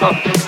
Woo!